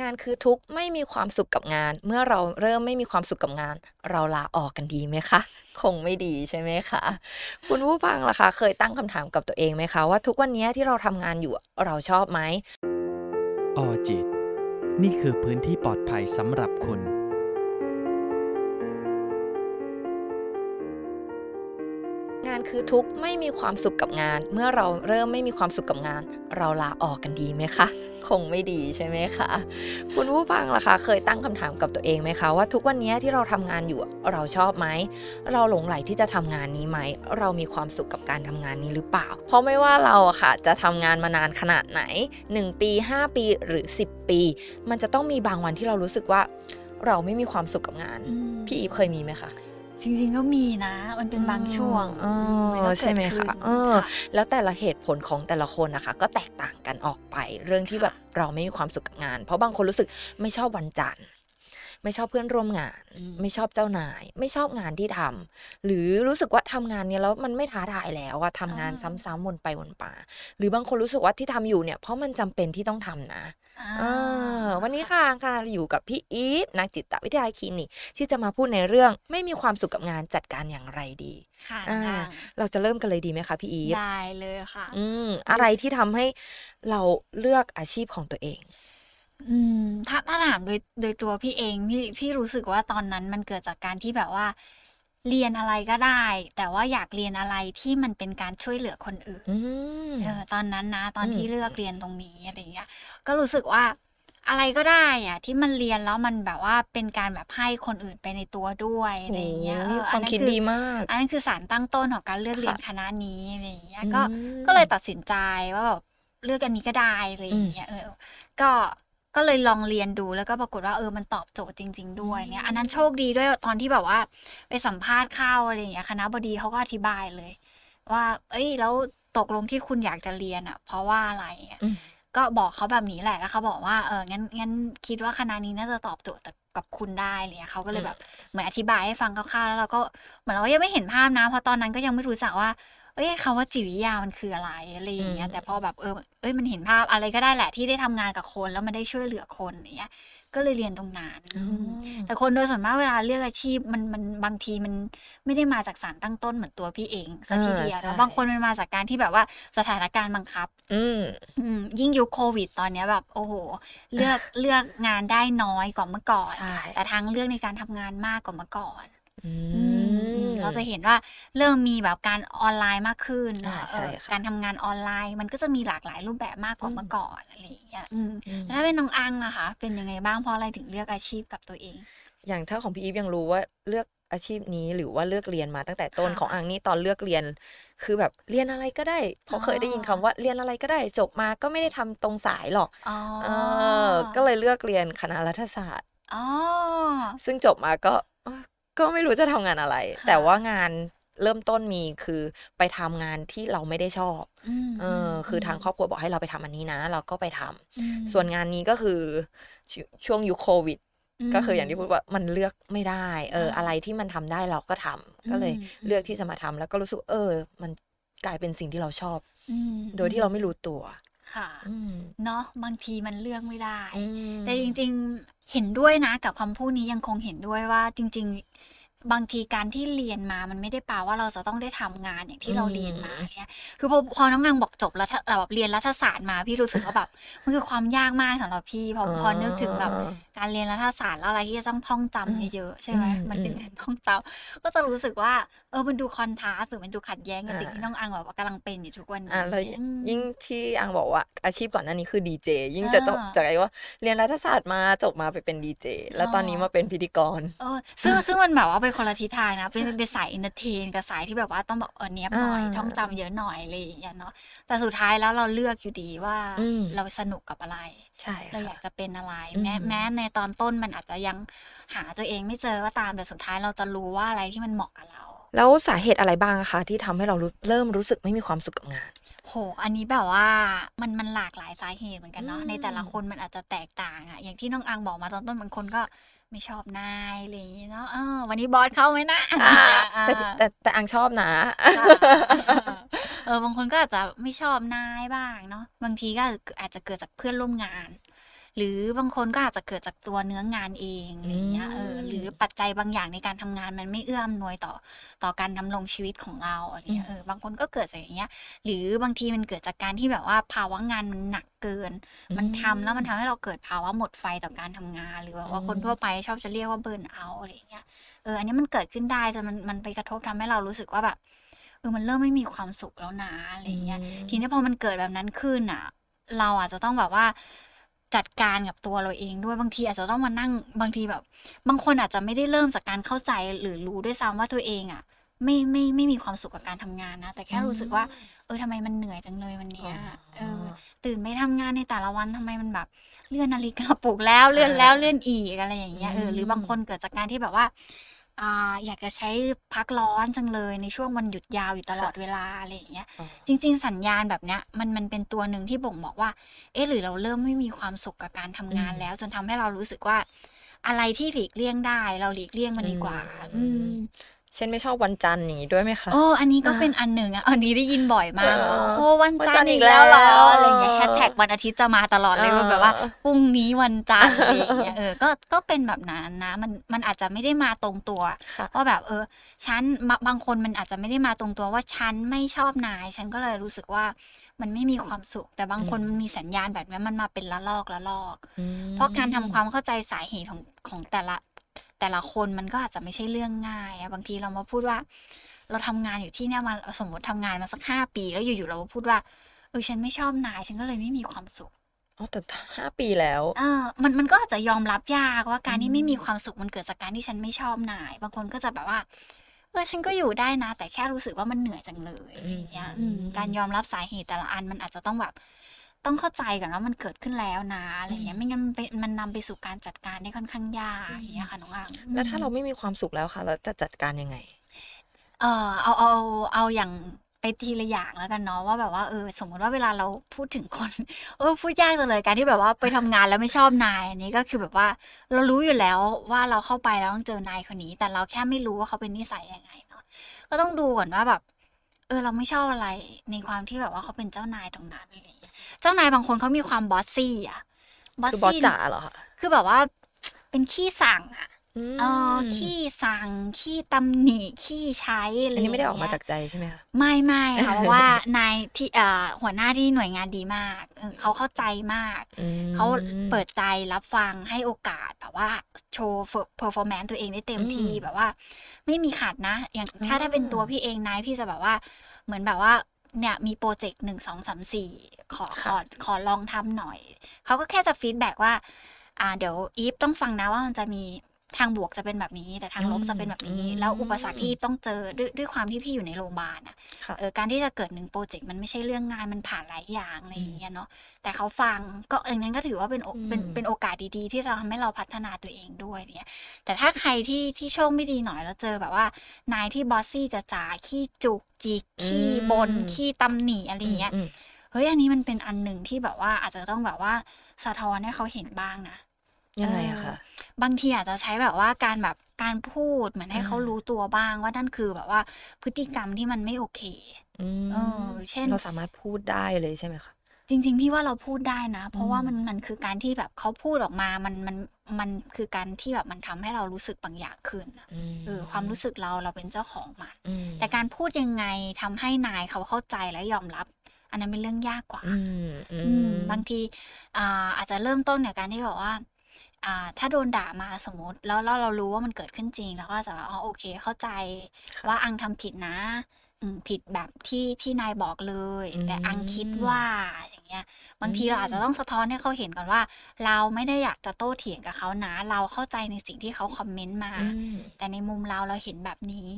งานคือทุกข์ไม่มีความสุขกับงาน เมื่อเราเริ่มไม่มีความสุขกับงาน เราลาออกกันดีไหมคะ คงไม่ดีใช่ไหมคะ คุณผู้ฟังล่ะคะเคยตั้งคำถามกับตัวเองไหมคะ ว่าทุกวันนี้ที่เราทำงานอยู่เราชอบไหมออจิต นี่คือพื้นที่ปลอดภัยสำหรับคุณ คือทุกข์ไม่มีความสุขกับงาน เมื่อเราเริ่มไม่มีความสุขกับงาน เราลาออกกันดีไหมคะ คงไม่ดีใช่ไหมคะ คุณผู้ฟังล่ะคะเคยตั้งคำถามกับตัวเองไหมคะว่าทุกวันนี้ที่เราทำงานอยู่เราชอบไหม เราหลงไหลที่จะทำงานนี้ไหม เรามีความสุขกับการทำงานนี้หรือเปล่า เพราะไม่ว่าเราอะค่ะจะทำงานมานานขนาดไหน 1 ปี 5 ปีหรือ 10 ปี มันจะต้องมีบางวันที่เรารู้สึกว่า เราไม่มีความสุขกับงาน พี่อีฟเคยมีไหมคะ จริงๆก็มีนะ มันเป็นบางช่วงอ๋อมันก็เกิดใช่ไหมขึ้คะนเออแล้วแต่ละเหตุผลของแต่ละคนนะคะ ก็แตกต่างกันออกไป เรื่องที่แบบเราไม่มีความสุขกับงาน เพราะบางคนรู้สึกไม่ชอบวันจันทร์ไม่ชอบเพื่อนร่วมงานอืมไม่ชอบเจ้านาย ไม่ชอบงานที่ทำหรือรู้สึกว่าทำงานเนี้ยแล้วมันไม่ท้าทายแล้วอะทำงานซ้ำๆวนไปวนมาหรือบางคนรู้สึกว่าที่ทำอยู่เนี่ยเพราะมันจำเป็นที่ต้องทำนะอ่าเออ วันนี้ค่ะค่ะอยู่กับพี่อีฟนักจิตวิทยาคลินิกที่จะมาพูดในเรื่องไม่มีความสุขกับงานจัดการอย่างไรดีค่ะอ่าได้เราจะเริ่มกันเลยดีไหมคะพี่อีฟได้เลยค่ะ อืมอะไรที่ทำให้เราเลือกอาชีพของตัวเอง อืมถ้าถ้าถามโดยโดยตัวพี่เองพี่พี่รู้สึกว่าตอนนั้นมันเกิดจากการที่แบบว่า เรียนอะไรก็ได้ แต่ว่าอยากเรียนอะไรที่มันเป็นการช่วยเหลือคนอื่นอืมเออตอนนั้นนะ ตอนอืมที่เลือกเรียนตรงนี้อะไรเงี้ย ก็รู้สึกว่าอะไรก็ได้อะที่มันเรียนแล้วมันแบบว่าเป็นการแบบให้คนอื่นไปในตัวด้วยอะไรเงี้ยโอ้เออความอันนั้นคิดคือดีมาก อันนั้นคือสารตั้งต้นของการเลือกเรียนค่ะคณะนี้อะไรอย่างเงี้ยก็อืมก็เลยตัดสินใจว่าแบบเลือกอันนี้ก็ได้อะไรอย่างเงี้ยเออ ก็ ก็เลยลองเรียนดูแล้วก็ปรากฏว่าเออมันตอบโจทย์จริง ๆ ด้วยเนี่ยอันนั้นโชคดีด้วยตอนที่แบบว่า ไปสัมภาษณ์เข้าอะไรอย่างเงี้ยคณะบดีเขาก็อธิบายเลย ว่า เอ้ยแล้วตกลงที่คุณอยากจะเรียนอะ เพราะว่าอะไรอะอืมก็บอกเขาแบบนี้แหละแล้วเขาบอกว่าเอองั้นงั้นคิดว่าคณะนี้น่าจะตอบโจทย์กับคุณได้อะไรเลยเขาก็เลยแบบเหมือนอธิบายให้ฟังคร่าวๆแล้วเราก็เหมือนเราก็ยังไม่เห็นภาพนะเพราะตอนนั้นก็ยังไม่รู้จักว่า เอ้ยคำว่าจิตวิทยามันคืออะไรอะไรอย่างเงี้ยอืมแต่พอแบบเออเอ้ยมันเห็นภาพอะไรก็ได้แหละที่ได้ทำงานกับคนแล้วมันได้ช่วยเหลือคนอย่างเงี้ย ก็เลยเรียนตรงนั้นอืมแต่คนโดยส่วนมากเวลาเลือกอาชีพมันมันบางทีมันไม่ได้มาจากสารตั้งต้นเหมือนตัวพี่เองสักทีอ่าเดียวใช่แล้วบางคนมันมาจากการที่แบบว่าสถานการณ์บังคับ อืมอืมยิ่งยุคโควิด ตอนเนี้ยแบบ โอ้โห เลือกเลือกงานได้น้อยกว่าเมื่อก่อนใช่แต่ทางเลือกในการทำงานมากกว่าเมื่อก่อนอือืมม เราจะเห็นว่าเริ่มมีแบบการออนไลน์มากขึ้นอ่าใช่เออค่ะการทำงานออนไลน์ มันก็จะมีหลากหลายรูปแบบมากกว่าอืมเมื่อก่อนอะไรอย่างเงี้ยอืมอืมแล้วถ้าเป็นน้องอังอะคะ เป็นยังไงบ้างเพราะอะไรถึงเลือกอาชีพกับตัวเอง อย่างถ้าของพี่อีฟยังรู้ว่าเลือกอาชีพนี้หรือว่าเลือกเรียนมาตั้งแต่ต้นค่ะของอังนี่ตอนเลือกเรียน คือแบบเรียนอะไรก็ได้ เพราะเคยได้ยินคำว่าเรียนอะไรก็ได้จบมาก็ไม่ได้ทำตรงสายหรอกอ๋อเออก็เลยเลือกเรียนคณะรัฐศาสตร์อ๋อซึ่งจบมาก็เอ้อ ก็ไม่รู้จะทำงานอะไรค่ะแต่ว่างานเริ่มต้นมีคือไปทำงานที่เราไม่ได้ชอบมเอออคือทางครอบครัวบอกให้เราไปทำอันนี้นะ เราก็ไปทำอืมส่วนงานนี้ก็คือชช่วงยุคโควิด ก็คืออย่างที่พูดว่ามันเลือกไม่ได้ เอออ่าอะไรที่มันทำได้เราก็ทำก็เลยอืมเลือกที่จะมาทำแล้วก็รู้สึกเออ มันกลายเป็นสิ่งที่เราชอบอืมโดยที่เราไม่รู้ตัว ค่ะอืมเนาะบางทีมันเลือกไม่ได้อืมแต่จริง ๆเห็นด้วยนะกับคำพูดนี้ยังคงเห็นด้วยว่าจริง ๆ บางทีการที่เรียนมามันไม่ได้แปลว่าเราจะต้องได้ทำงานอย่างที่เราเรียนมาเนี่ย คือพอพอน้องนางบอกจบแล้วแบบเรียนรัฐศาสตร์มาพี่รู้สึกว่าแบบมันคือความยากมากสำหรับพี่พอพอนึกถึงแบบการเรียนรัฐศาสตร์แล้วอะไรที่จะต้องท่องจำเยอะๆใช่ไหมอืมมันเป็นอืมการท่องจำก็จะรู้สึกว่าเออมันดู contrast หรือมันดูขัดแย้งกับสิ่งอ่าที่น้องอังแบบว่ากำลังเป็นอยู่ทุกวันนี้อ่าแล้วอืมยิ่งที่อังบอกว่าอาชีพก่อนหน้านี้คือดีเจยิ่งจะต้องอ่าจากไอ้ว่าเรียนรัฐศาสตร์มาจบมาไปเป็นดีเจแล้วตอนนี้อ๋อมาเป็นพิธีกรเออซึ่งซึ่งมันแบบว่าเป็นคนละทิศทางนะเป็นเป็นสาย entertain กับสายที่แบบว่าต้องแบบเออเนี้ยบหน่อยอ่าท่องจำเยอะหน่อยอะไรอย่างเงี้ยเนาะแต่สุดท้ายแล้วเราเลือกอยู่ดีว่าอืมเราสนุกกับอะไรใช่เราอยาค่ะกจะเป็นอะไรอืมแม้แม้ในตอนต้นมันอาจจะยังหาตัวเองไม่เจอก็ตามแต่สุดท้ายเราจะรู้ว่าอะไรที่มันเหมาะกับเรา แล้วสาเหตุอะไรบ้างคะที่ทำให้เรารู้เริ่มรู้สึกไม่มีความสุขกับงาน โห อันนี้แบบว่ามันมันหลากหลายสาเหตุเหมือนกันเนาะอืมในแต่ละคนมันอาจจะแตกต่างอะอย่างที่น้องอังบอกมาตอนต้นบางคนก็ไม่ชอบนายอะไรอย่างงี้เนาะเออวันนี้บอสเข้าไหมนะอ่าอ่าแต่แต่แต่อังชอบนะเออบางคนก็อาจจะไม่ชอบนายบ้างเนาะบางทีก็อาจจะเกิดจากเพื่อนร่วมงาน หรือบางคนก็อาจจะเกิดจากตัวเนื้องานเองอะไรอย่างเงี้ยเอออืมหรือปัจจัยบางอย่างในการทำงานมันไม่เอื้ออำนวยต่อต่อการดำรงชีวิตของเราอะไรเงี้ยเออบางคนก็เกิดจากอย่างเงี้ย หรือบางทีมันเกิดจากการที่แบบว่าภาวะงานมันหนักเกิน มันทำแล้วมันทำให้เราเกิดภาวะหมดไฟต่อการทำงาน หรือแบบว่าอืมคนทั่วไปชอบจะเรียกว่าเบิร์นเอาท์อะไรอย่างเงี้ยเอออันนี้มันเกิดขึ้นได้จนมันมันไปกระทบทำให้เรารู้สึกว่าแบบเออมันเริ่มไม่มีความสุขแล้วนะอะไรอย่างเงี้ยทีนี้พอมันเกิดแบบนั้นขึ้นอะ เราอาจจะต้องแบบว่า จัดการกับตัวเราเองด้วยบางทีอาจจะต้องมานั่งบางทีแบบ บางคนอาจจะไม่ได้เริ่มจากการเข้าใจหรือรู้ด้วยซ้ำว่าตัวเองอะ ไม่ไม่ไม่มีความสุขกับการทำงานนะ แต่แค่รู้สึกว่า เออทำไมมันเหนื่อยจังเลยวันเนี้ยเออ ตื่นไปทำงานในแต่ละวันทำไมมันแบบเลื่อนนาฬิกาปลุกแล้วเลื่อนแล้วเลื่อนอีกอะไรอย่างเงี้ยเออหรือบางคนเกิดจากการที่แบบว่า อ่า อยากจะใช้พักร้อนจังเลยในช่วงวันหยุดยาวอยู่ตลอดเวลา อะไรอย่างเงี้ย อ๋อ จริง ๆ สัญญาณแบบเนี้ยมันมันเป็นตัวหนึ่งที่บ่งบอกว่า เอ๊ะ หรือเราเริ่มไม่มีความสุขกับการทำงานอืมแล้ว จนทำให้เรารู้สึกว่า อะไรที่หลีกเลี่ยงได้ เราหลีกเลี่ยงมันดีกว่า อืมอืม เช่นไม่ชอบวันจันทร์อย่างนี้ด้วยไหมคะโอ้อันนี้ก็เป็นอันหนึ่งอะอันนี้ได้ยินบ่อยมากเออว่าโอ้โหวันวันจัจันนททร์ร์อีอีกกแล้แล้ววเหรอเหรออะไรอย่างเงี้ยแฮชแท็กวันอาทิตย์จะมาตลอดเลยเออว่าแบบว่าพรุ่งนี้วันจันทร์อะไรอย่างเงี้ยเออก็ก็เป็นแบบนั้นนะมันมันอาจจะไม่ได้มาตรงตัวค่ะว่าแบบเออฉันบางบางคนมันอาจจะไม่ได้มาตรงตัวว่าฉันไม่ชอบนาย ฉันก็เลยรู้สึกว่ามันไม่มีความสุข แต่บางคนมันมีสัญญาณแบบนี้มันมาเป็นละลอกละลอกอืมเพราะการทำความเข้าใจสาเหตุของของแต่ละ แต่ละคนมันก็อาจจะไม่ใช่เรื่องง่ายอะบางทีเรามาพูดว่า เราทำงานอยู่ที่เนี่ยมาสมมติทำงานมาสักห้าปีแล้วอยู่ๆเรามาพูดว่าเออฉันไม่ชอบนายฉันก็เลยไม่มีความสุขอ๋อแต่ห้าปีแล้วเออมันมันก็อาจจะยอมรับยากว่าการอืที่มไม่มีความสุขมันเกิดจากการที่ฉันไม่ชอบนาย บางคนก็จะแบบว่าเออฉันก็อยู่ได้นะ แต่แค่รู้สึกว่ามันเหนื่อยจังเลยอะไรอย่างเงี้ยอืมการยอมรับสาเหตุแต่ละอันมันอาจจะต้องแบบ ต้องเข้าใจก่อนว่ามันเกิดขึ้นแล้วนะอะไรอย่างเงี้ยไม่งั้นมันไปมันนำไปสู่การจัดการได้ค่อนข้างยากอย่างเงี้ยค่ะน้องอังแล้วถ้าเราไม่มีความสุขแล้วค่ะ เราจะจัดการยังไง เออเอาเอาเอาอย่างไปทีละอย่างแล้วกันเนาะว่าแบบว่าเออสมมติว่าเวลาเราพูดถึงคนเออพูดยากจังเลยการที่แบบว่าไปทำงานแล้วไม่ชอบนายอันนี้ก็คือแบบว่าเรารู้อยู่แล้วว่าเราเข้าไปแล้วต้องเจอนายคนนี้ แต่เราแค่ไม่รู้ว่าเขาเป็นนิสัยยังไงเนาะก็ต้องดูก่อนว่าแบบ เออเราไม่ชอบอะไรในความที่แบบว่าเขาเป็นเจ้านายตรงนั้นอะไรอย่าง เงี้ยเจ้านายบางคนเขามีความบอสซี่อะคือบอสจ๋าเหรอคะคือแบบว่าเป็นขี้สั่งอะมเออขี้สั่งขี้ตำหนิขี้ใช้อะไรอันนี้ไม่ได้ออกมาย่งเงี้ยจากใจใช่ไหมคะไม่ไม่ค่ะเพราะว่านายที่เอ่อหัวหน้าที่หน่วยงานดีมากเออเขาเข้าใจมากอืมเขาเปิดใจรับฟังให้โอกาสแบบว่าโชว์ performance ตัวเองได้เต็มที่อืมแบบว่า ไม่มีขาดนะ อย่างถ้าอ่าถ้าเป็นตัวพี่เองนายพี่จะแบบว่าเหมือนแบบว่า เนี่ยมีโปรเจกต์หนึ่งสองสามสี่ขอขอขอลองทำหน่อย เขาก็แค่จะ feedback ว่า อ่า เดี๋ยวอีฟต้องฟังนะว่ามันจะมี ทางบวกจะเป็นแบบนี้ แต่ทางลบจะเป็นแบบนี้อืมแล้วอุปสรรคที่อีฟต้องเจอด้วยด้วยความที่พี่อยู่ในโรงพยาบาลอะค่ะเออการที่จะเกิดหนึ่งโปรเจกต์มันไม่ใช่เรื่องง่ายมันผ่านหลายอย่างอะไรอย่างเงี้ยเนาะแต่เขาฟังก็อย่างนั้นก็ถือว่าเป็นโออืมเป็นเป็นโอกาสดีๆ ที่จะทำให้เราพัฒนาตัวเองด้วยเนี่ย แต่ถ้าใครที่ที่โชคไม่ดีหน่อยแล้วเจอแบบว่านายที่ bossy จะจ๋าขี้จุกจิกขี้บ่นขี้ตำหนิอะไรอย่างเงี้ยอืมเฮ้ยอันนี้มันเป็นอันหนึ่งที่แบบว่าอาจจะต้องแบบว่าสะท้อนให้เขาเห็นบ้างนะยังไงอะคะ บางทีอาจจะใช้แบบว่าการแบบการพูดเหมือนให้อ่าเขารู้ตัวบ้างว่านั่นคือแบบว่าพฤติกรรมที่มันไม่โอเคอืมเออเช่นเราสามารถพูดได้เลยใช่ไหมคะจริง ๆ พี่ว่าเราพูดได้นะ เพราะว่าอืมมันมันคือการที่แบบเขาพูดออกมา มันมันมันคือการที่แบบมันทำให้เรารู้สึกบางอย่างขึ้นน่ะมเออความรู้สึกเราเราเป็นเจ้าของมันอืมแต่การพูดยังไงทำให้นายเขาเข้าใจและยอมรับ อันนั้นเป็นเรื่องยากกว่าอืมอือืมมบางทีอ่าอาจจะเริ่มต้นเนี่ยการที่แบบว่า อ่า ถ้าโดนด่ามาสมมติ แล้วแล้วเรารู้ว่ามันเกิดขึ้นจริงเราก็จะอ๋อโอเค เข้าใจค่ะว่าอังทำผิดนะ อืมผิดแบบที่ที่นายบอกเลยอืมแต่อังคิดว่าอย่างเงี้ย บางทีอืมเราอาจจะต้องสะท้อนให้เขาเห็นก่อนว่า เราไม่ได้อยากจะโต้เถียงกับเขานะ เราเข้าใจในสิ่งที่เขาคอมเมนต์มาอืมแต่ในมุมเราเราเห็นแบบนี้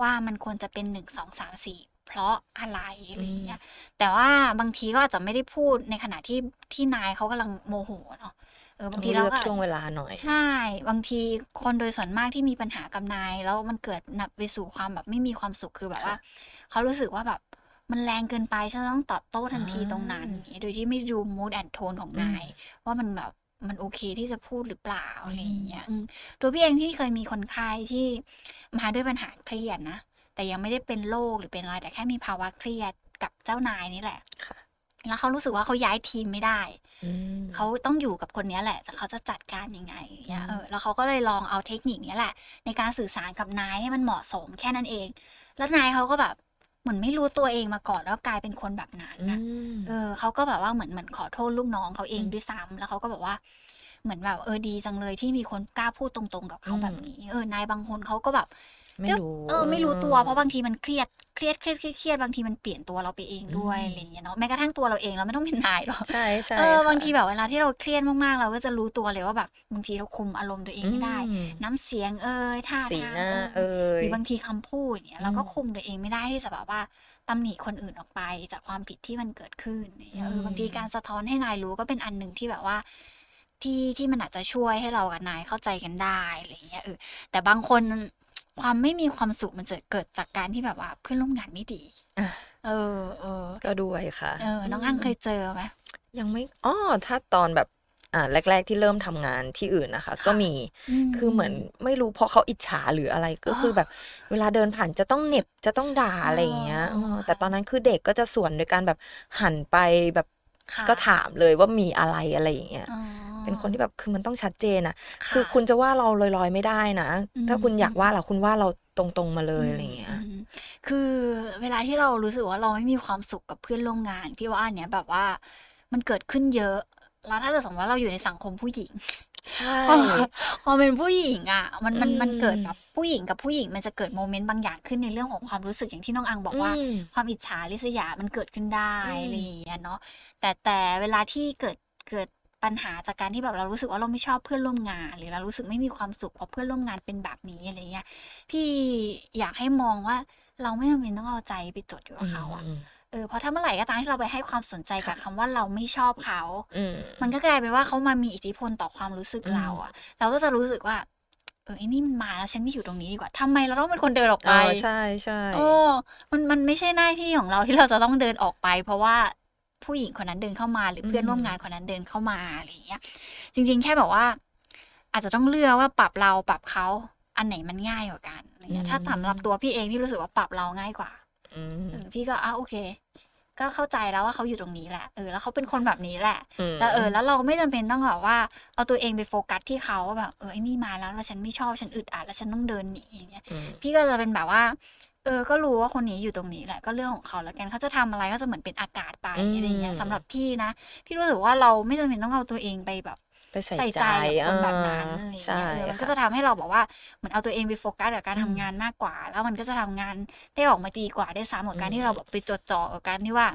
ว่ามันควรจะเป็นหนึ่งสองสามสี่เพราะอะไรอะไรอย่างเงี้ย แต่ว่าบางทีก็อาจจะไม่ได้พูดในขณะที่ที่นายเขากำลังโมโหเนาะ เออบางทีต้องเราเลือกก็ช่วงเวลาหน่อย ใช่ บางทีคนโดยส่วนมากที่มีปัญหากับนาย แล้วมันเกิดนำไปสู่ความแบบไม่มีความสุขคือแบบว่าเขารู้สึกว่าแบบมันแรงเกินไปฉันต้องตอบโต้ทันทีอ่าตรงนั้นอย่างงี้โดยที่ไม่ดูมูดแอนโทนของนาย ว่ามันแบบมันโอเคที่จะพูดหรือเปล่าอะไรอย่างเงี้ยอืมตัวพี่เองที่เคยมีคนไข้ที่มาด้วยปัญหาเครียดนะแต่ยังไม่ได้เป็นโรคหรือเป็นอะไรแต่แค่มีภาวะเครียดกับเจ้านายนี่แหละค่ะ แล้วเขารู้สึกว่าเขาย้ายทีมไม่ได้อืมเขาต้องอยู่กับคนเนี้ยแหละ แต่เขาจะจัดการยังไงอย่างเงี้ยอืมเออแล้วเขาก็เลยลองเอาเทคนิคเนี้ยแหละ ในการสื่อสารกับนายให้มันเหมาะสมแค่นั้นเอง แล้วนายเขาก็แบบเหมือนไม่รู้ตัวเองมาก่อนแล้วกลายเป็นคนแบบนั้นอืนะมเออเขาก็แบบว่าเหมือนเหมือนขอโทษลูกน้องเขาเองอืมด้วยซ้ำแล้วเขาก็บอกว่าเหมือนแบบเออดีจังเลยที่มีคนกล้าพูดตรงๆกับเขาอืมแบบนี้ เออนายบางคนเขาก็แบบ ไม่รู้เออไม่รู้ตัวเพราะบางทีมันเครียดเครียดเครียดเครียดเครียดบางทีมันเปลี่ยนตัวเราไปเองด้วยอืมอะไรอย่างเงี้ยเนาะแม้กระทั่งตัวเราเองเราไม่ต้องเป็นนายหรอกใช่ใช่เออค่ะบางทีแบบเวลาที่เราเครียดมากๆ เราก็จะรู้ตัวเลยว่าแบบบางทีเราคุมอารมณ์ตัวเองไม่ได้อืมน้ำเสียงเอ่ยท่าสีทางหน้าเอ่ยเอ่หยรือบางทีคำพูดเนี่ยเราก็อืมคุมตัวเองไม่ได้ที่จะแบบว่าตำหนิคนอื่นออกไปจากความผิดที่มันเกิดขึ้นเนี่ยเออมบางทีการสะท้อนให้นายรู้ก็เป็นอันหนึ่งที่แบบว่าที่ที่มันอาจจะช่วยให้เรากับนายเข้าใจกันได้อะไรอย่างเงี้ยเออแต่บางคน ความไม่มีความสุขมันจะเกิดจากการที่แบบว่าเพื่อนร่วมงานไม่ดีอะเออเออก็ด้วยค่ะ เออ น้องอังเคยเจอไหมยังไม่อ๋อถ้าตอนแบบอ่าแรก ๆ ที่เริ่มทำงานที่อื่นนะคะ ก็มีคือเหมือนไม่รู้เพราะเขาอิจฉาหรืออะไรก็คือแบบ เวลาเดินผ่านจะต้องเหน็บจะต้องด่าอะไรอย่างเงี้ยอ๋อเออแต่ตอนนั้นคือเด็กก็จะสวนโดยการแบบหันไปแบบค่ะก็ถามเลยว่ามีอะไรอะไรอย่างเงี้ยอ๋อ เป็นคนที่แบบคือมันต้องชัดเจนอะค่ะคือคุณจะว่าเราลอยๆไม่ได้นะอืมถ้าคุณอยากว่าเราคุณว่าเราตรงๆมาเลยอะไรอย่างเงี้ยอืมคือเวลาที่เรารู้สึกว่าเราไม่มีความสุขกับเพื่อนร่วมงาน พี่ว่าอันเนี้ยแบบว่ามันเกิดขึ้นเยอะ แล้วถ้าเกิดสมมติว่าเราอยู่ในสังคมผู้หญิงใช่ความความเป็นผู้หญิงอะ มันมันอืมมันเกิดแบบผู้หญิงกับผู้หญิง มันจะเกิดโมเมนต์บางอย่างขึ้นในเรื่องของความรู้สึกอย่างที่น้องอังบอกว่าอืมความอิจฉาริษยามันเกิดขึ้นได้อืมอะไรอย่างเงี้ยเนาะแต่แต่เวลาที่เกิดเกิด ปัญหาจากการที่แบบเรารู้สึกว่าเราไม่ชอบเพื่อนร่วมงาน หรือเรารู้สึกไม่มีความสุขเพราะเพื่อนร่วมงานเป็นแบบนี้อะไรเงี้ยพี่อยากให้มองว่าเราไม่จำเป็นต้องเอาใจไปจดอยู่กับเขาอะอืมเออเพราะถ้าเมื่อไหร่ก็ตามที่เราไปให้ความสนใจกับค่ะคำว่าเราไม่ชอบเขาอืมมันก็กลายเป็นว่าเขามามีอิทธิพลต่อความรู้สึกอืมเราอะเราก็จะรู้สึกว่า เออไอ้นี่มันมาแล้วฉันไม่อยู่ตรงนี้ดีกว่าทำไมเราต้องเป็นคนเดินออกเอไปอใช่ใช่โอ้มันมันไม่ใช่หน้าที่ของเราที่เราจะต้องเดินออกไป เพราะว่า ผู้หญิงคนนั้นเดินเข้ามา หรือเพื่อนร่วมงานคนนั้นเดินเข้ามาอะไรอย่างเงี้ย จริง ๆ แค่แบบว่า อาจจะต้องเลือกว่าปรับเราปรับเขาอันไหนมันง่ายกว่ากันอะไรเงี้ยถ้าสำหรับตัวพี่เองพี่รู้สึกว่าปรับเราง่ายกว่าอืมเออพี่ก็อ้าโอเค ก็เข้าใจแล้วว่าเขาอยู่ตรงนี้แหละเออแล้วเขาเป็นคนแบบนี้แหละมแล้วเออ แล้วเราไม่จำเป็นต้องแบบว่าเอาตัวเองไปโฟกัสที่เขาว่าแบบเออไอ้นี่มาแล้วแล้วฉันไม่ชอบฉันอึดอัดแล้วฉันต้องเดินหนีอย่างเงี้ยอืมพี่ก็จะเป็นแบบว่า เออ ก็รู้ว่าคนนี้อยู่ตรงนี้แหละ ก็เรื่องของเขาแล้วกันเขาจะทำอะไรก็จะเหมือนเป็นอากาศไปอืมอะไรอย่างเงี้ยสำหรับพี่นะ พี่รู้สึกว่าเราไม่จำเป็นต้องเอาตัวเองไปแบบไปใส่ใส่ใจใจกับคนแบบนั้นเอออะไรอย่างใช่เงี้ยเออมันก็ค่ะจะทำให้เราบอกว่าเหมือนเอาตัวเองไปโฟกัสกับการอืมทำงานมากกว่า แล้วมันก็จะทำงานได้ออกมาดีกว่าได้ซ้ำกับการอืมที่เราแบบไปจดจ่อกับการที่ว่า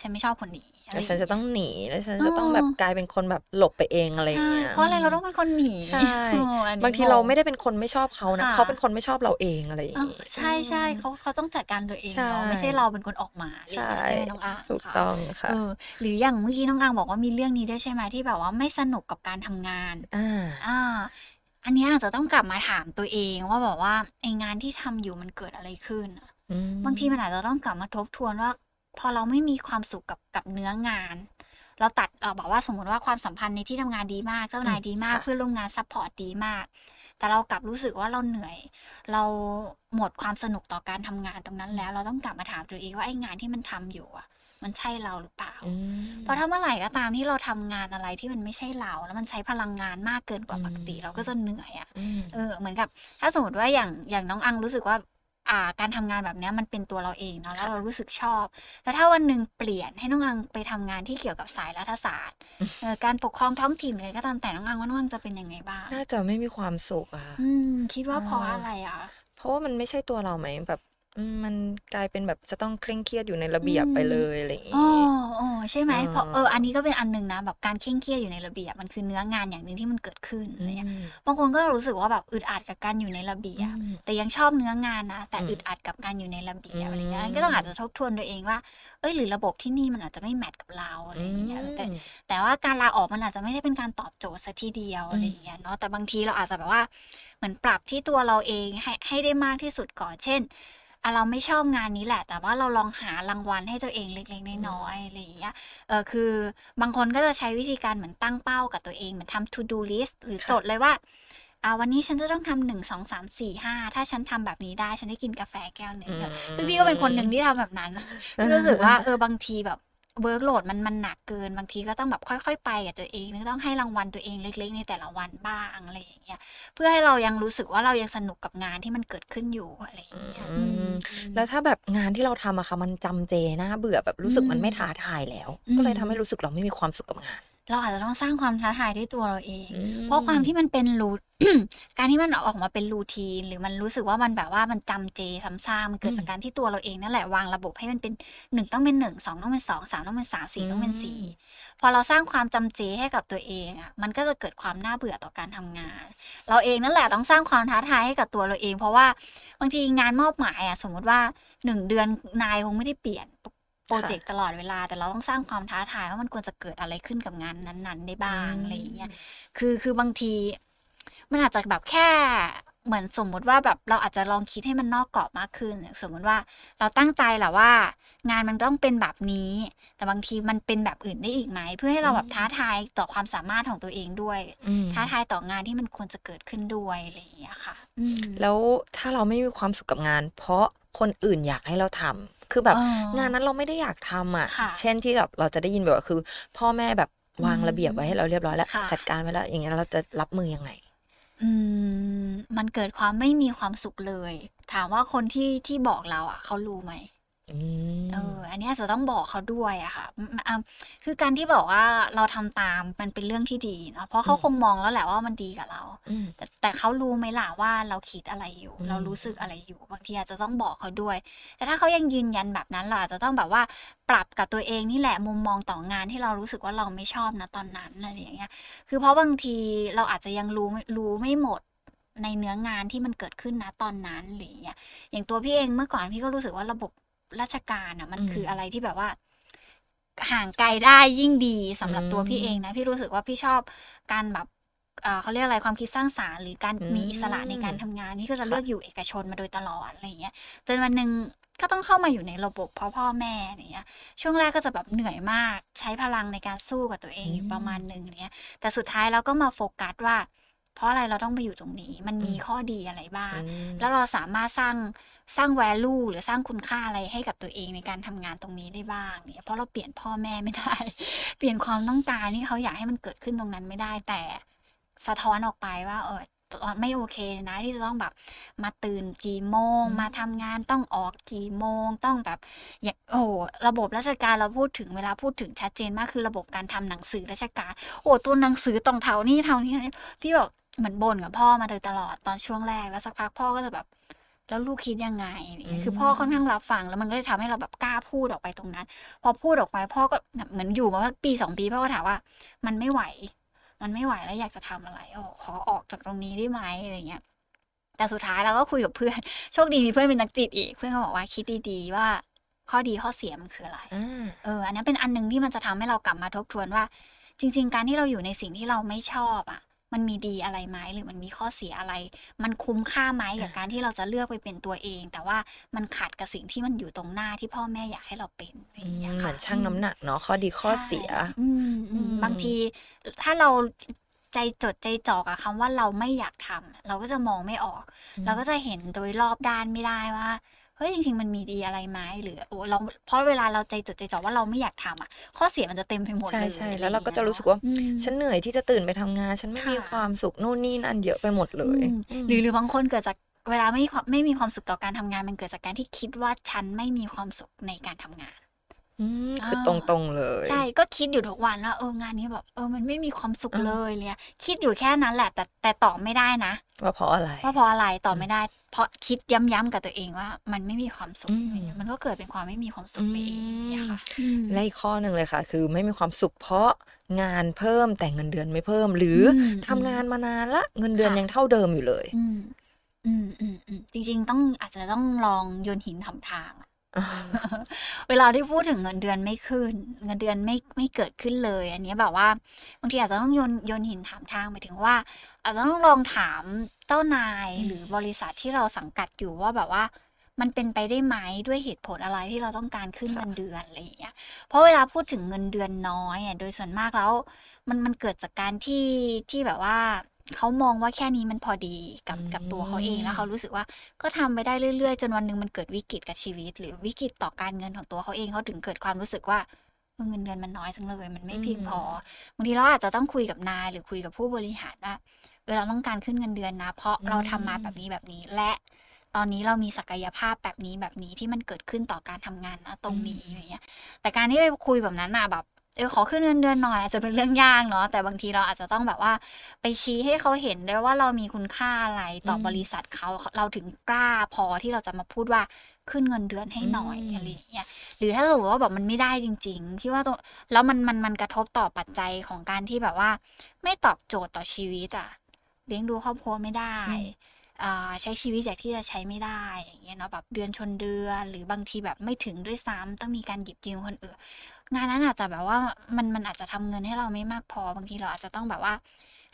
ฉันไม่ชอบคนนี้อะไรแล้วย่าฉันเยจะต้องหนีแล้วฉันเออจะต้องแบบกลายเป็นคนแบบหลบไปเองอะไรอย่างใช่เงี้ยเพราะอะไรเราต้องเป็นคนหนีใช่เอออันนี้บางทีเราไม่ได้เป็นคนไม่ชอบเขานะค่ะเขาเป็นคนไม่ชอบเราเองอะไรอย่างเอองี้ใช่ใช่เขาเขาต้องจัดการตัวเองใช่เนาะไม่ใช่เราเป็นคนออกมาอะไรอย่างใช่เงี้ยใช่ไหมน้องอาถูกค่ะต้องค่ะเออหรืออย่างเมื่อกี้น้องอังบอกว่ามีเรื่องนี้ด้วยใช่ไหมที่แบบว่าไม่สนุกกับการทำงานอ่าอ่าอันเนี้ยอาจจะต้องกลับมาถามตัวเองว่าแบบว่าไอ้งานที่ทำอยู่มันเกิดอะไรขึ้นอะอืมบางทีมันอาจจะต้องกลับมาทบทวนว่า พอเราไม่มีความสุขกับกับเนื้องาน เราตัดเราบอกว่าสมมติว่าความสัมพันธ์ในที่ทำงานดีมากเจ้านายดีมากเพื่อนร่วมงาน support ดีมาก แต่เรากลับรู้สึกว่าเราเหนื่อย เราหมดความสนุกต่อการทำงานตรงนั้นแล้ว เราต้องกลับมาถามตัวเองว่าไอ้งานที่มันทำอยู่อะมันใช่เราหรือเปล่าอืมเพราะถ้าเมื่อไหร่ก็ตามที่เราทำงานอะไรที่มันไม่ใช่เรา แล้วมันใช้พลังงานมากเกินกว่าอืมปกติ เราก็จะเหนื่อยอะอืมเออ เหมือนกับ ถ้าสมมติว่าอย่างอย่างน้องอังรู้สึกว่า อ่าการทำงานแบบเนี้ยมันเป็นตัวเราเองเนาะแล้วเรารู้สึกชอบ แล้วถ้าวันหนึ่งเปลี่ยนให้น้องอังไปทำงานที่เกี่ยวกับสายรัฐศาสตร์เออการปกครองท้องถิ่นเลยก็ตามแต่น้องอังว่าน้องอังจะเป็นยังไงบ้างน่าจะไม่มีความสุขอะค่ะอืมคิดว่าเพราะอ่าอะไรอะเพราะว่ามันไม่ใช่ตัวเราไหมแบบอื มมันกลายเป็นแบบจะต้องเคร่งเครียดอยู่ในระเบียบอืมไปเลยอะไรอย่างอ๋องี้อ๋อใช่ไหมอ่าเพราะเอออันนี้ก็เป็นอันหนึ่งนะแบบการเคร่งเครียดอยู่ในระเบียบมันคือเนื้องานอย่างหนึ่งที่มันเกิดขึ้นอะไรเงี้ยอืมบางคนก็รู้สึกว่าแบบอึดอัดกับการอยู่ในระเบียบอืมแต่ยังชอบเนื้องานนะ แต่อืมอึดอัดกับการอยู่ในระเบียบอืมอะไรเงี้ยอันก็ต้องอาจจะทบทวนตัวเองว่าเอ้ยหรือระบบที่นี่มันอาจจะไม่แมทกับเราอะไรอย่างเงี้ยเออแต่อืมแต่ว่าการลาออกมันอาจจะไม่ได้เป็นการตอบโจทย์ซะทีเดียวอืมอะไรอย่างเงี้ยเนาะแต่บางทีเราอาจจะแบบว่าเหมือนปรับที่ตัวเราเองให้ให้ได้มากที่สุดก่อนเช่น อะเราไม่ชอบงานนี้แหละ แต่ว่าเราลองหารางวัลให้ตัวเองเล็กๆน้อยๆอะไรอย่างเงี้ยเออคือบางคนก็จะใช้วิธีการเหมือนตั้งเป้ากับตัวเองเหมือนทำ to do list หรือจดเลยว่าอ่าวันนี้ฉันจะต้องทำหนึ่งสองสามสี่ห้าถ้าฉันทำแบบนี้ได้ฉันได้กินกาแฟแก้วหนึ่งซึ่งพี่ก็เป็นคนหนึ่งที่ทำแบบนั้นรู้สึกว่าเออบางทีแบบ เวิร์กโหลดมันมันหนักเกินบางทีก็ต้องแบบค่อย ๆ ไปกับตัวเองต้องให้รางวัลตัวเองเล็ก ๆ ในแต่ละวันบ้างอะไรอย่างเงี้ยเพื่อให้เรายังรู้สึกว่าเรายังสนุกกับงานที่มันเกิดขึ้นอยู่อะไรอย่างเงี้ยอืมแล้วถ้าแบบงานที่เราทำอะค่ะมันจำเจน่าเบื่อแบบรู้สึกมันไม่ท้าทายแล้ว ก็เลยทำให้รู้สึกเราไม่มีความสุขกับงาน เราอาจจะต้องสร้างความท้าทายด้วยตัวเราเองอืมเพราะความที่มันเป็นรูการที่มันออกมาเป็นรูทีน หรือมันรู้สึกว่ามันแบบว่ามันจำเจซ้ำซากมันเกิดจากการที่ตัวเราเองนั่นแหละวางระบบให้มันเป็นหนึ่งต้องเป็นหนึ่งสองต้องเป็นสองสามต้องเป็นสามสี่ต้องเป็นสี่พอเราสร้างความจำเจให้กับตัวเองอะมันก็จะเกิดความน่าเบื่อต่อการทำงาน เราเองนั่นแหละต้องสร้างความท้าทายให้กับตัวเราเอง เพราะว่าบางทีงานมอบหมายอะสมมุติว่าหนึ่งเดือนนายคงไม่ได้เปลี่ยน โปรเจกต์ตลอดเวลา แต่เราต้องสร้างความท้าทายว่ามันควรจะเกิดอะไรขึ้นกับงานนั้น ๆ ได้บ้างอะไรอย่างเงี้ยคือคือบางที มันอาจจะแบบแค่เหมือนสมมุติว่าแบบเราอาจจะลองคิดให้มันนอกกรอบมากขึ้น สมมุติว่าเราตั้งใจแหละว่า งานมันต้องเป็นแบบนี้ แต่บางทีมันเป็นแบบอื่นได้อีกไหม เพื่อให้เราแบบท้าทายต่อความสามารถของตัวเองด้วยอืมท้าทายต่องานที่มันควรจะเกิดขึ้นด้วยอะไรอย่างเงี้ยค่ะอืมแล้วถ้าเราไม่มีความสุขกับงาน เพราะคนอื่นอยากให้เราทำ คือแบบอ๋องานนั้นเราไม่ได้อยากทำอะค่ะ เช่นที่แบบเราจะได้ยินแบบว่าคือ พ่อแม่แบบวางอืมระเบียบไว้ให้เราเรียบร้อยแล้วค่ะจัดการไว้แล้วอย่างเงี้ยเราจะรับมือยังไงอืมมันเกิดความไม่มีความสุขเลย ถามว่าคนที่ที่บอกเราอะ เขารู้ไหมอืม เอออันเนี้ยจะต้องบอกเขาด้วยอะค่ะอืมอะคือการที่บอกว่าเราทำตามมันเป็นเรื่องที่ดีเนาะเพราะเขาอืมคงมองแล้วแหละว่ามันดีกับเราอืมแต่แต่เขารู้ไหมล่ะว่าเราคิดอะไรอยู่อืมเรารู้สึกอะไรอยู่ บางทีอาจจะต้องบอกเขาด้วย แต่ถ้าเขายังยืนยันแบบนั้นเราอาจจะต้องแบบว่าปรับกับตัวเองนี่แหละมุมมองต่องานที่เรารู้สึกว่าเราไม่ชอบนะตอนนั้นอะไรอย่างเงี้ย คือเพราะบางทีเราอาจจะยังรู้ไม่รู้ไม่หมดในเนื้องานที่มันเกิดขึ้นนะตอนนั้นหรืออย่างเงี้ยอย่างตัวพี่เองเมื่อก่อนพี่ก็รู้สึกว่าระบบ ราชการอะ มันอืมคืออะไรที่แบบว่า ห่างไกลได้ยิ่งดีสำหรับตัวอืมพี่เองนะ พี่รู้สึกว่าพี่ชอบการแบบเอ่อเขาเรียกอะไรความคิดสร้างสรรค์หรือการอืมมีอิสระในการทำงานนี่ก็จะค่ะเลือกอยู่เอกชนมาโดยตลอดอะไรอย่างเงี้ยจนวันหนึ่งก็ต้องเข้ามาอยู่ในระบบเพราะพ่อแม่อย่างเงี้ยช่วงแรกก็จะแบบเหนื่อยมาก ใช้พลังในการสู้กับตัวเองอยู่ประมาณหนึ่งเนี้ยแต่สุดท้ายเราก็มาโฟกัสว่า เพราะอะไรเราต้องไปอยู่ตรงนี้ มันมีอืมข้อดีอะไรบ้างอืมแล้วเราสามารถสร้างสร้าง value หรือสร้างคุณค่าอะไรให้กับตัวเองในการทำงานตรงนี้ได้บ้างเนี่ยเพราะเราเปลี่ยนพ่อแม่ไม่ได้ เปลี่ยนความต้องการที่เขาอยากให้มันเกิดขึ้นตรงนั้นไม่ได้แต่สะท้อนออกไปว่าเออ ไม่โอเคนะที่จะต้องแบบมาตื่นกี่โมงอืมมาทำงานต้องออกกี่โมง ต้องแบบอย่างโอ้โหระบบราชการเราพูดถึงเวลาพูดถึงชัดเจนมากคือระบบการทำหนังสือราชการ โอ้ตัวหนังสือตรงเท่านี่เท่านี้พี่แบบเหมือนบ่นกับพ่อมาโดยตลอดตอนช่วงแรกแล้วสักพักพ่อก็จะแบบแล้วลูกคิดยังไงอะไรเงี้ยคือพ่อค่อนข้างรับฟังแล้วมันก็เลยทำให้เราแบบกล้าพูดออกไปตรงนั้น พอพูดออกไปพ่อก็แบบเหมือนอยู่มาสักปีสองปีพ่อก็ถามว่า มันไม่ไหว มันไม่ไหวแล้วอยากจะทำอะไรอ๋อขอออกจากตรงนี้ได้ไหมอะไรเงี้ยแต่สุดท้ายเราก็คุยกับเพื่อนโชคดีมีเพื่อนเป็นนักจิตอีก เพื่อนก็บอกว่าคิดดีๆว่าข้อดีข้อเสียมันคืออะไรอ่าเออ อันนั้นเป็นอันหนึงที่มันจะทำให้เรากลับมาทบทวนว่า จริง ๆ การที่เราอยู่ในสิ่งที่เราไม่ชอบอะ มันมีดีอะไรไหมหรือมันมีข้อเสียอะไร มันคุ้มค่าไหมกับการที่เราจะเลือกไปเป็นตัวเอง แต่ว่ามันขัดกับสิ่งที่มันอยู่ตรงหน้าที่พ่อแม่อยากให้เราเป็นอะไรอย่างเงี้ยเหค่ะมือนช่างน้ำหนักเนาะข้อดีข้อเสียใช่อืมอืมอืมบางทีถ้าเราใจจดใจจ่อกับคำว่าเราไม่อยากทำเราก็จะมองไม่ออก เราก็จะเห็นโดยรอบด้านไม่ได้ว่า เฮ้ยจริงๆมันมีดีอะไรไหมหรือโอ้เราเพราะเวลาเราใจจดใจจ่อว่าเราไม่อยากทำอะ ข้อเสียมันจะเต็มไปหมดใช่เลยใช่อไแล้วเราก็จะรู้สึกว่าอืมฉันเหนื่อยที่จะตื่นไปทำงาน ฉันไม่มีค่ะความสุขนู่นนี่นั่นเยอะไปหมดเลยอืมอืมหรือหรือบางคนเกิดจากเวลาไม่ความไม่มีความสุขต่อการทำงาน มันเกิดจากการที่คิดว่าฉันไม่มีความสุขในการทำงานอืม คืออ่าตรงๆเลย ใช่ก็คิดอยู่ทุกวันว่าเอองานนี้แบบเออมันไม่มีความสุขอ่าเลยเลยคิดอยู่แค่นั้นแหละ แต่แต่ตอบไม่ได้นะ ว่าเพราะอะไรว่าเพราะอะไรตอบไม่ได้ เพราะคิดย้ำๆกับตัวเองว่า มันไม่มีความสุขอืมอะไรเงี้ยมันก็เกิดเป็นความไม่มีความสุขไปเองเนี่ยค่ะและอีกข้อหนึ่งเลยค่ะ คือไม่มีความสุขเพราะงานเพิ่มแต่เงินเดือนไม่เพิ่ม หรืออมทำงานมานานละเงินเดือนค่ะยังเท่าเดิมอยู่เลยอืมอืมอืมอืมจริงๆต้องอาจจะต้องลองโยนหินทำทางอะ เวลาที่พูดถึงเงินเดือนไม่ขึ้น เงินเดือนไม่ไม่เกิดขึ้นเลย อันนี้แบบว่าบางทีอาจจะต้องโยนโยนหินถามทางไปถึงว่า อาจจะต้องลองถามเจ้านายอืมหรือบริษัทที่เราสังกัดอยู่ว่าแบบว่า มันเป็นไปได้ไหมด้วยเหตุผลอะไรที่เราต้องการขึ้นเงินเดือนอะไรอย่างเงี้ยเพราะเวลาพูดถึงเงินเดือนน้อยอะโดยส่วนมากแล้ว มันมันเกิดจากการที่ที่แบบว่า เขามองว่าแค่นี้มันพอดีกับอืมกับตัวเขาเองแล้วเขารู้สึกว่าก็ทำไปได้เรื่อยๆ จนวันหนึ่งมันเกิดวิกฤตกับชีวิต หรือวิกฤตต่อการเงินของตัวเขาเองเขาถึงเกิดความรู้สึกว่าเออเงินเดือนมันน้อยจังเลยมันไม่อืมเพียงพอบางทีเราอาจจะต้องคุยกับนายหรือคุยกับผู้บริหารว่าเวลาต้องการขึ้นเงินเดือนนะ เพราะเราทำมาแบบนี้แบบนี้และตอนนี้เรามีศักยภาพแบบนี้แบบนี้ที่มันเกิดขึ้นต่อการทำงานนะตรงนี้อย่างเงี้ยแต่การที่ไปคุยแบบนั้นน่ะแบบ เออขอขึ้นเงินเดือนหน่อยอาจจะเป็นเรื่องยากเนาะแต่บางทีเราอาจจะต้องแบบว่า ไปชี้ให้เขาเห็นด้วยว่าเรามีคุณค่าอะไรต่ออมบริษัทเขาเราถึงกล้าพอที่เราจะมาพูดว่าขึ้นเงินเดือนให้หน่อยอืมอะไรอย่างเงี้ยหรือถ้าสมมติว่าแบบมันไม่ได้จริง ๆ ที่ว่าตรงแล้วมันมันมันกระทบต่อปัจจัยของการที่แบบว่า ไม่ตอบโจทย์ต่อชีวิตอะเลี้ยงดูครอบครัวไม่ได้อืมอ่าใช้ชีวิตอย่างที่จะใช้ไม่ได้อย่างเงี้ยเนาะแบบเดือนชนเดือน หรือบางทีแบบไม่ถึงด้วยซ้ำต้องมีการหยิบยืมคนอื่น งานนั้นอาจจะแบบว่ามันมันอาจจะทำเงินให้เราไม่มากพอบางทีเราอาจจะต้องแบบว่า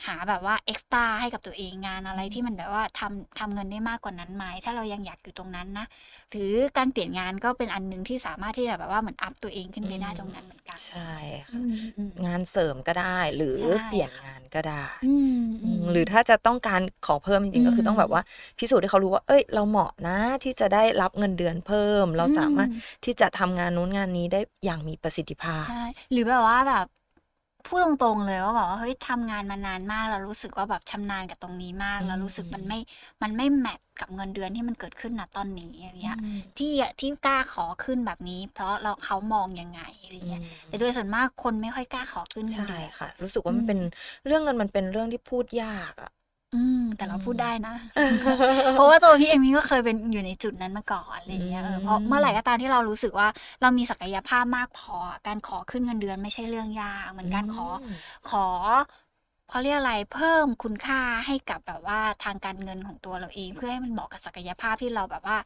หาแบบว่าเอ็กซ์ตร้าให้กับตัวเองงานอะไรที่มันแบบว่าทำทำเงินได้มากกว่านั้นไหมถ้าเรายังอยากอยู่ตรงนั้นนะหรือการเปลี่ยนงานก็เป็นอันหนึ่งที่สามารถที่จะแบบว่าเหมือนอัพตัวเองขึ้นไปได้อืมตรงนั้นเหมือนกัน ใช่อืค่ะมอืมงานเสริมก็ได้หรือใช่เปลี่ยนงานก็ได้อืมอือืมมหรือถ้าจะต้องการขอเพิ่มจริงๆก็คือต้องแบบว่าพิสูจน์ให้เขารู้ว่า เอ้ย เราเหมาะนะที่จะได้รับเงินเดือนเพิ่ม เราสามารถอืมที่จะทำงานนู้นงานนี้ได้อย่างมีประสิทธิภาพใช่หรือแบบว่าแบบ พูดตรงๆเลยว่าแบบว่าเฮ้ยทำงานมานานมากแล้วรู้สึกว่าแบบชำนาญกับตรงนี้มากอืมแล้วรู้สึกมันไม่มันไม่แมทกับเงินเดือนที่มันเกิดขึ้นณตอนนี้อย่างเงี้ยอืมที่ที่กล้าขอขึ้นแบบนี้ เพราะเราเขามองยังไงอะไรเงี้ยแต่โดยส่วนมากคนไม่ค่อยกล้าขอขึ้นเงินใช่เดือน ค่ะ รู้สึกว่ามันอืมเป็นเรื่องเงินมันเป็นเรื่องที่พูดยากอะ อืมแต่เราอืมพูดได้นะ เพราะว่าตัวพี่เอมี่ก็เคยเป็นอยู่ในจุดนั้นมาก่อนอะไรเงี้ยเออเพราะอืมเมื่อไหร่ก็ตามที่เรารู้สึกว่าเรามีศักยภาพมากพอการขอขึ้นเงินเดือนไม่ใช่เรื่องยากเหมือนการขอมขอเขาเรียกอะไรเพิ่มคุณค่าให้กับแบบว่าทางการเงินของตัวเราเอง เพื่อให้มันเหมาะกับศักยภาพที่เราแบบว่า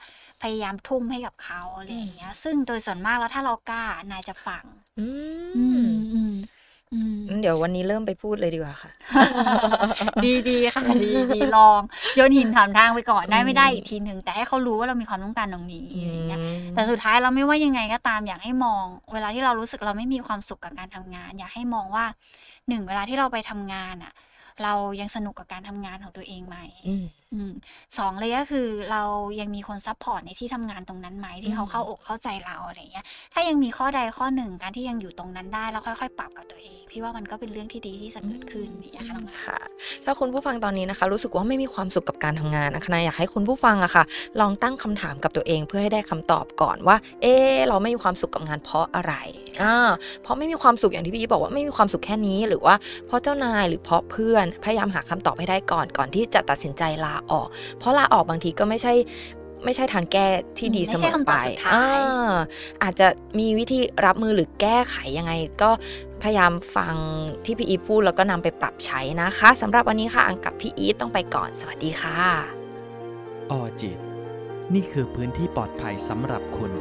พยายามทุ่มให้กับเขาอะไรอย่างเงี้ย ซึ่งโดยส่วนมากแล้วถ้าเรากล้านายจะฟัง อือืมมอืมอืมงั้น เดี๋ยววันนี้เริ่มไปพูดเลยดีกว่าค่ะ ดีดีค่ะดีดีลองโยนหินถามทางไปก่อนได้อืมไม่ได้อีกทีหนึ่งแต่ให้เขารู้ว่าเรามีความต้องการตรงนี้อะไรอย่างเงี้ยอืมแต่สุดท้ายเราไม่ว่ายังไงก็ตามอยากให้มอง เวลาที่เรารู้สึกเราไม่มีความสุขกับการทำงาน อยากให้มองว่าหนึ่งเวลาที่เราไปทำงานอะ เรายังสนุกกับการทำงานของตัวเองไหม อืมอืมสองเลยก็คือเรายังมีคน support ในที่ทำงานตรงนั้นไหมที่เขาอืมเข้าอกเข้าใจเราอะไรเงี้ย ถ้ายังมีข้อใดข้อหนึ่งการที่ยังอยู่ตรงนั้นได้แล้วค่อยๆ ปรับกับตัวเอง พี่ว่ามันก็เป็นเรื่องที่ดีที่จะเกิดขึ้นอย่างเงี้ยค่ะน้องค่ะ ถ้าคุณผู้ฟังตอนนี้นะคะ รู้สึกว่าไม่มีความสุขกับการทำงานนะคะอยากให้คุณผู้ฟังอะค่ะ ลองตั้งคำถามกับตัวเองเพื่อให้ได้คำตอบก่อนว่า เออเราไม่มีความสุขกับงานเพราะอะไรอ่าเพราะไม่มีความสุขอย่างที่พี่อีฟบอกว่าไม่มีความสุขแค่นี้ หรือว่าเพราะเจ้านายหรือเพราะเพื่อนพยายามหาคำตอบให้ได้ก่อนก่อนที่จะตัดสินใจลาออก เพราะลาออกบางทีก็ไม่ใช่ไม่ใช่ทางแก้ที่ดีอืมเสไม่มใช่อคำตไปอบสุดท้ายอ่าอาจจะมีวิธีรับมือหรือแก้ไขยังไง ก็พยายามฟังที่พี่อีฟพูดแล้วก็นำไปปรับใช้นะคะสำหรับวันนี้ค่ะ อังกับพี่อีฟต้องไปก่อน สวัสดีค่ะ ออจิต นี่คือพื้นที่ปลอดภัยสำหรับคุณ